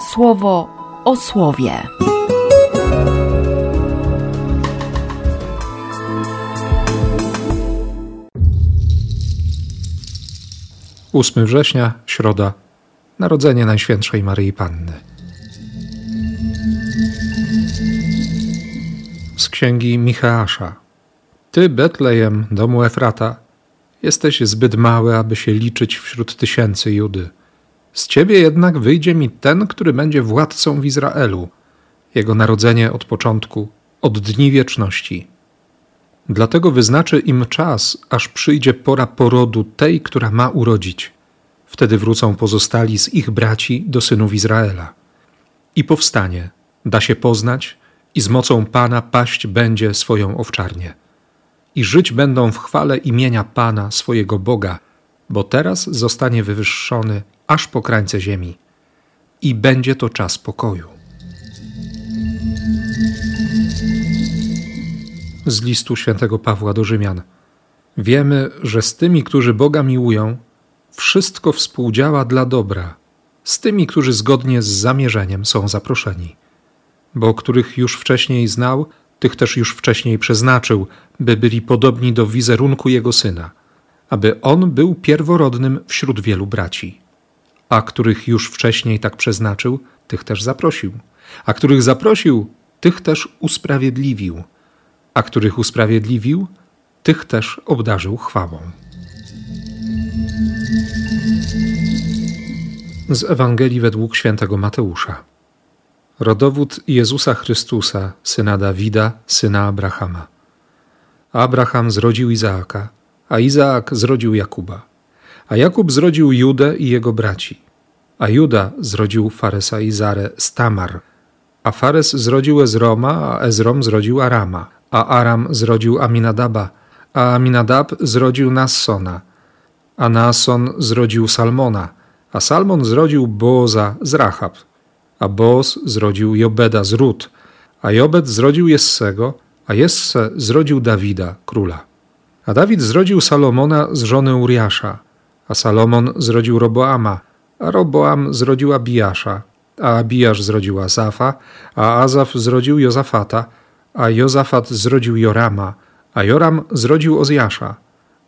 słowo o słowie. 8 września, środa, Narodzenie Najświętszej Maryi Panny. Z księgi Micheasza. Ty, Betlejem, domu Efrata, jesteś zbyt mały, aby się liczyć wśród tysięcy Judy. Z ciebie jednak wyjdzie mi ten, który będzie władcą w Izraelu. Jego narodzenie od początku, od dni wieczności. Dlatego wyznaczy im czas, aż przyjdzie pora porodu tej, która ma urodzić. Wtedy wrócą pozostali z ich braci do synów Izraela. I powstanie, da się poznać, i z mocą Pana paść będzie swoją owczarnię. I żyć będą w chwale imienia Pana, swojego Boga, bo teraz zostanie wywyższony aż po krańce ziemi. I będzie to czas pokoju. Z listu świętego Pawła do Rzymian. Wiemy, że z tymi, którzy Boga miłują, wszystko współdziała dla dobra, z tymi, którzy zgodnie z zamierzeniem są zaproszeni. Bo których już wcześniej znał, tych też już wcześniej przeznaczył, by byli podobni do wizerunku jego syna, aby on był pierworodnym wśród wielu braci. A których już wcześniej tak przeznaczył, tych też zaprosił. A których zaprosił, tych też usprawiedliwił. A których usprawiedliwił, tych też obdarzył chwałą. Z Ewangelii według świętego Mateusza. Rodowód Jezusa Chrystusa, syna Dawida, syna Abrahama. Abraham zrodził Izaaka, a Izaak zrodził Jakuba. A Jakub zrodził Judę i jego braci. A Juda zrodził Faresa i Zarę z Tamar. A Fares zrodził Ezroma, a Ezrom zrodził Arama. A Aram zrodził Aminadaba, a Aminadab zrodził Nassona. A Nasson zrodził Salmona, a Salmon zrodził Boza z Rahab. A Boz zrodził Jobeda z Rut, a Jobed zrodził Jessego, a Jesse zrodził Dawida, króla. A Dawid zrodził Salomona z żony Uriasza, a Salomon zrodził Roboama, a Roboam zrodził Abijasza, a Abijasz zrodził Azafa, a Azaf zrodził Jozafata, a Jozafat zrodził Jorama, a Joram zrodził Ozjasza,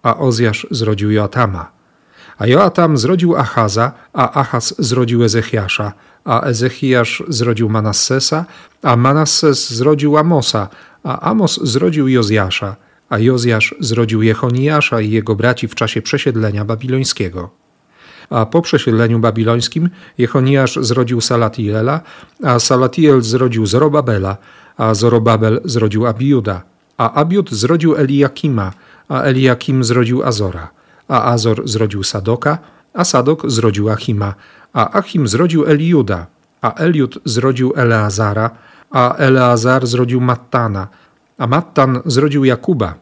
a Ozjasz zrodził Joatama. A Joatam zrodził Achaza, a Achaz zrodził Ezechiasza, a Ezechiasz zrodził Manassesa, a Manasses zrodził Amosa, a Amos zrodził Jozjasza, a Jozjasz zrodził Jechoniasza i jego braci w czasie przesiedlenia babilońskiego. A po przesiedleniu babilońskim Jechoniasz zrodził Salatiela, a Salatiel zrodził Zorobabela, a Zorobabel zrodził Abiuda, a Abiud zrodził Eliakima, a Eliakim zrodził Azora, a Azor zrodził Sadoka, a Sadok zrodził Achima, a Achim zrodził Eliuda, a Eliud zrodził Eleazara, a Eleazar zrodził Mattana, a Mattan zrodził Jakuba,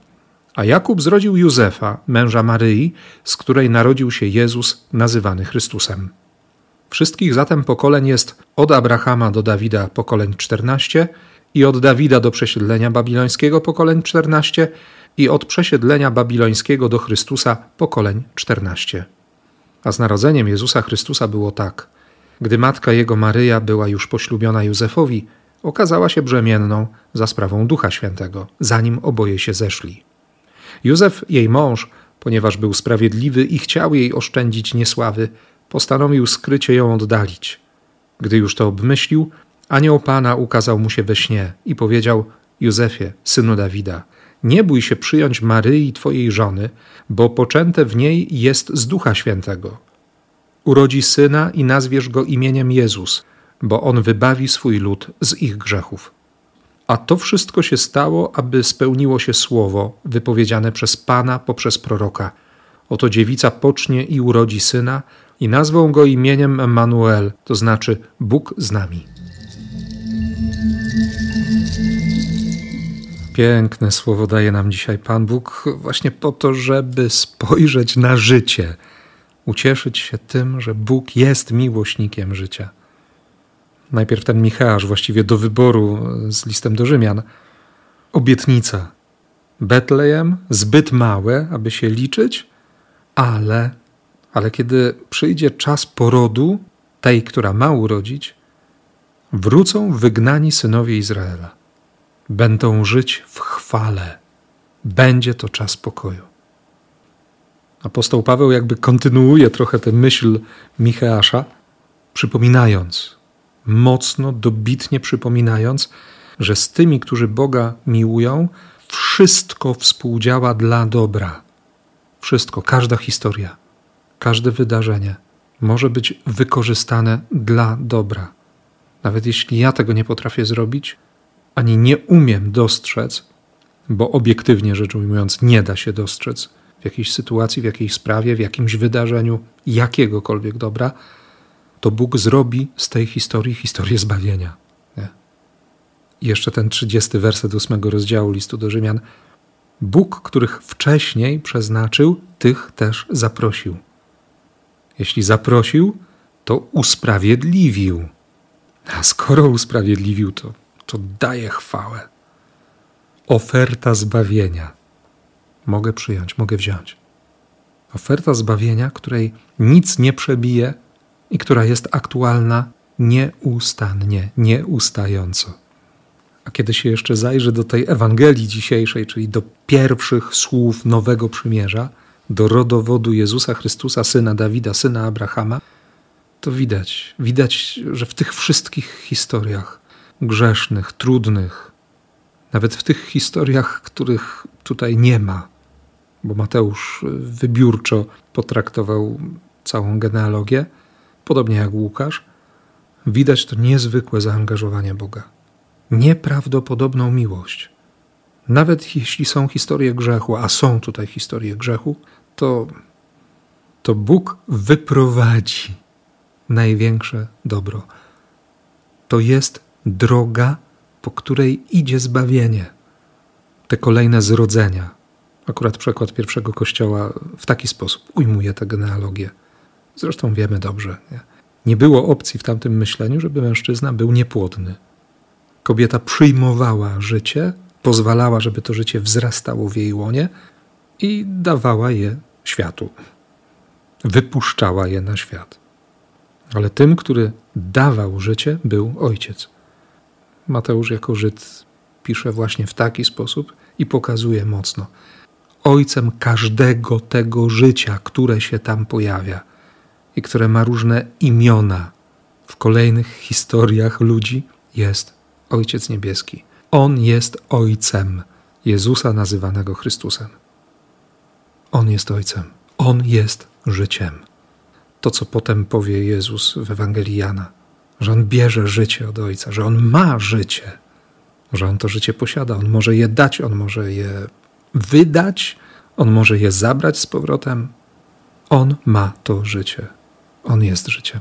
a Jakub zrodził Józefa, męża Maryi, z której narodził się Jezus, nazywany Chrystusem. Wszystkich zatem pokoleń jest od Abrahama do Dawida pokoleń 14 i od Dawida do przesiedlenia babilońskiego pokoleń 14 i od przesiedlenia babilońskiego do Chrystusa pokoleń 14. A z narodzeniem Jezusa Chrystusa było tak. Gdy matka jego Maryja była już poślubiona Józefowi, okazała się brzemienną za sprawą Ducha Świętego, zanim oboje się zeszli. Józef, jej mąż, ponieważ był sprawiedliwy i chciał jej oszczędzić niesławy, postanowił skrycie ją oddalić. Gdy już to obmyślił, anioł Pana ukazał mu się we śnie i powiedział: Józefie, synu Dawida, nie bój się przyjąć Maryi, twojej żony, bo poczęte w niej jest z Ducha Świętego. Urodzi syna i nazwiesz go imieniem Jezus, bo on wybawi swój lud z ich grzechów. A to wszystko się stało, aby spełniło się słowo wypowiedziane przez Pana poprzez proroka. Oto dziewica pocznie i urodzi syna, i nazwą go imieniem Emmanuel, to znaczy Bóg z nami. Piękne słowo daje nam dzisiaj Pan Bóg, właśnie po to, żeby spojrzeć na życie, ucieszyć się tym, że Bóg jest miłośnikiem życia. Najpierw ten Micheasz, właściwie do wyboru z listem do Rzymian. Obietnica. Betlejem zbyt małe, aby się liczyć, ale, ale kiedy przyjdzie czas porodu tej, która ma urodzić, Wrócą wygnani synowie Izraela. Będą żyć w chwale. Będzie to czas pokoju. Apostoł Paweł jakby kontynuuje trochę tę myśl Micheasza, przypominając, mocno, dobitnie przypominając, że z tymi, którzy Boga miłują, wszystko współdziała dla dobra. Wszystko, każda historia, każde wydarzenie może być wykorzystane dla dobra. Nawet jeśli ja tego nie potrafię zrobić, ani nie umiem dostrzec, bo obiektywnie rzecz ujmując, nie da się dostrzec w jakiejś sytuacji, w jakiejś sprawie, w jakimś wydarzeniu jakiegokolwiek dobra, to Bóg zrobi z tej historii historię zbawienia. Nie? I jeszcze ten 30 werset ósmego rozdziału listu do Rzymian. Bóg, których wcześniej przeznaczył, tych też zaprosił. Jeśli zaprosił, to usprawiedliwił. A skoro usprawiedliwił, to, to daje chwałę. Oferta zbawienia. Mogę przyjąć, mogę wziąć. Oferta zbawienia, której nic nie przebije i która jest aktualna nieustannie, nieustająco. A kiedy się jeszcze zajrzy do tej Ewangelii dzisiejszej, czyli do pierwszych słów Nowego Przymierza, do rodowodu Jezusa Chrystusa, syna Dawida, syna Abrahama, to widać, widać, że w tych wszystkich historiach grzesznych, trudnych, nawet w tych historiach, których tutaj nie ma, bo Mateusz wybiórczo potraktował całą genealogię, podobnie jak Łukasz, widać to niezwykłe zaangażowanie Boga, nieprawdopodobną miłość. Nawet jeśli są historie grzechu, a są tutaj historie grzechu, to, to Bóg wyprowadzi największe dobro. To jest droga, po której idzie zbawienie. Te kolejne zrodzenia. Akurat przekład pierwszego kościoła w taki sposób ujmuje tę genealogię. Zresztą wiemy dobrze. Nie? nie było opcji w tamtym myśleniu, żeby mężczyzna był niepłodny. Kobieta przyjmowała życie, pozwalała, żeby to życie wzrastało w jej łonie i dawała je światu. Wypuszczała je na świat. Ale tym, który dawał życie, był ojciec. Mateusz jako Żyd pisze właśnie w taki sposób i pokazuje mocno. Ojcem każdego tego życia, które się tam pojawia i które ma różne imiona w kolejnych historiach ludzi, jest Ojciec Niebieski. On jest Ojcem Jezusa nazywanego Chrystusem. On jest Ojcem. On jest życiem. To, co potem powie Jezus w Ewangelii Jana, że On bierze życie od Ojca, że On ma życie, że On to życie posiada, On może je dać, On może je wydać, On może je zabrać z powrotem. On ma to życie. On jest życiem.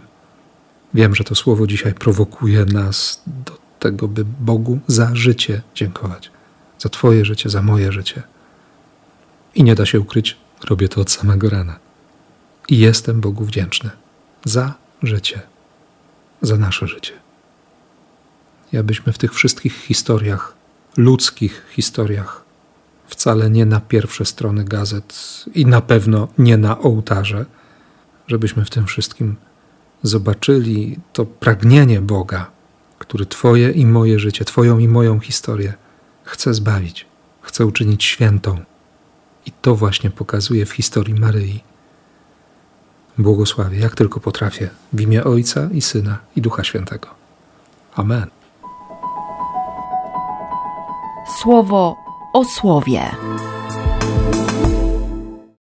Wiem, że to słowo dzisiaj prowokuje nas do tego, by Bogu za życie dziękować. Za Twoje życie, za moje życie. I nie da się ukryć, robię to od samego rana. I jestem Bogu wdzięczny za życie, za nasze życie. I abyśmy w tych wszystkich historiach, ludzkich historiach, wcale nie na pierwsze strony gazet i na pewno nie na ołtarze, żebyśmy w tym wszystkim zobaczyli to pragnienie Boga, który Twoje i moje życie, Twoją i moją historię chce zbawić, chce uczynić świętą. I to właśnie pokazuje w historii Maryi. Błogosławię, jak tylko potrafię, w imię Ojca i Syna i Ducha Świętego. Amen. Słowo o słowie.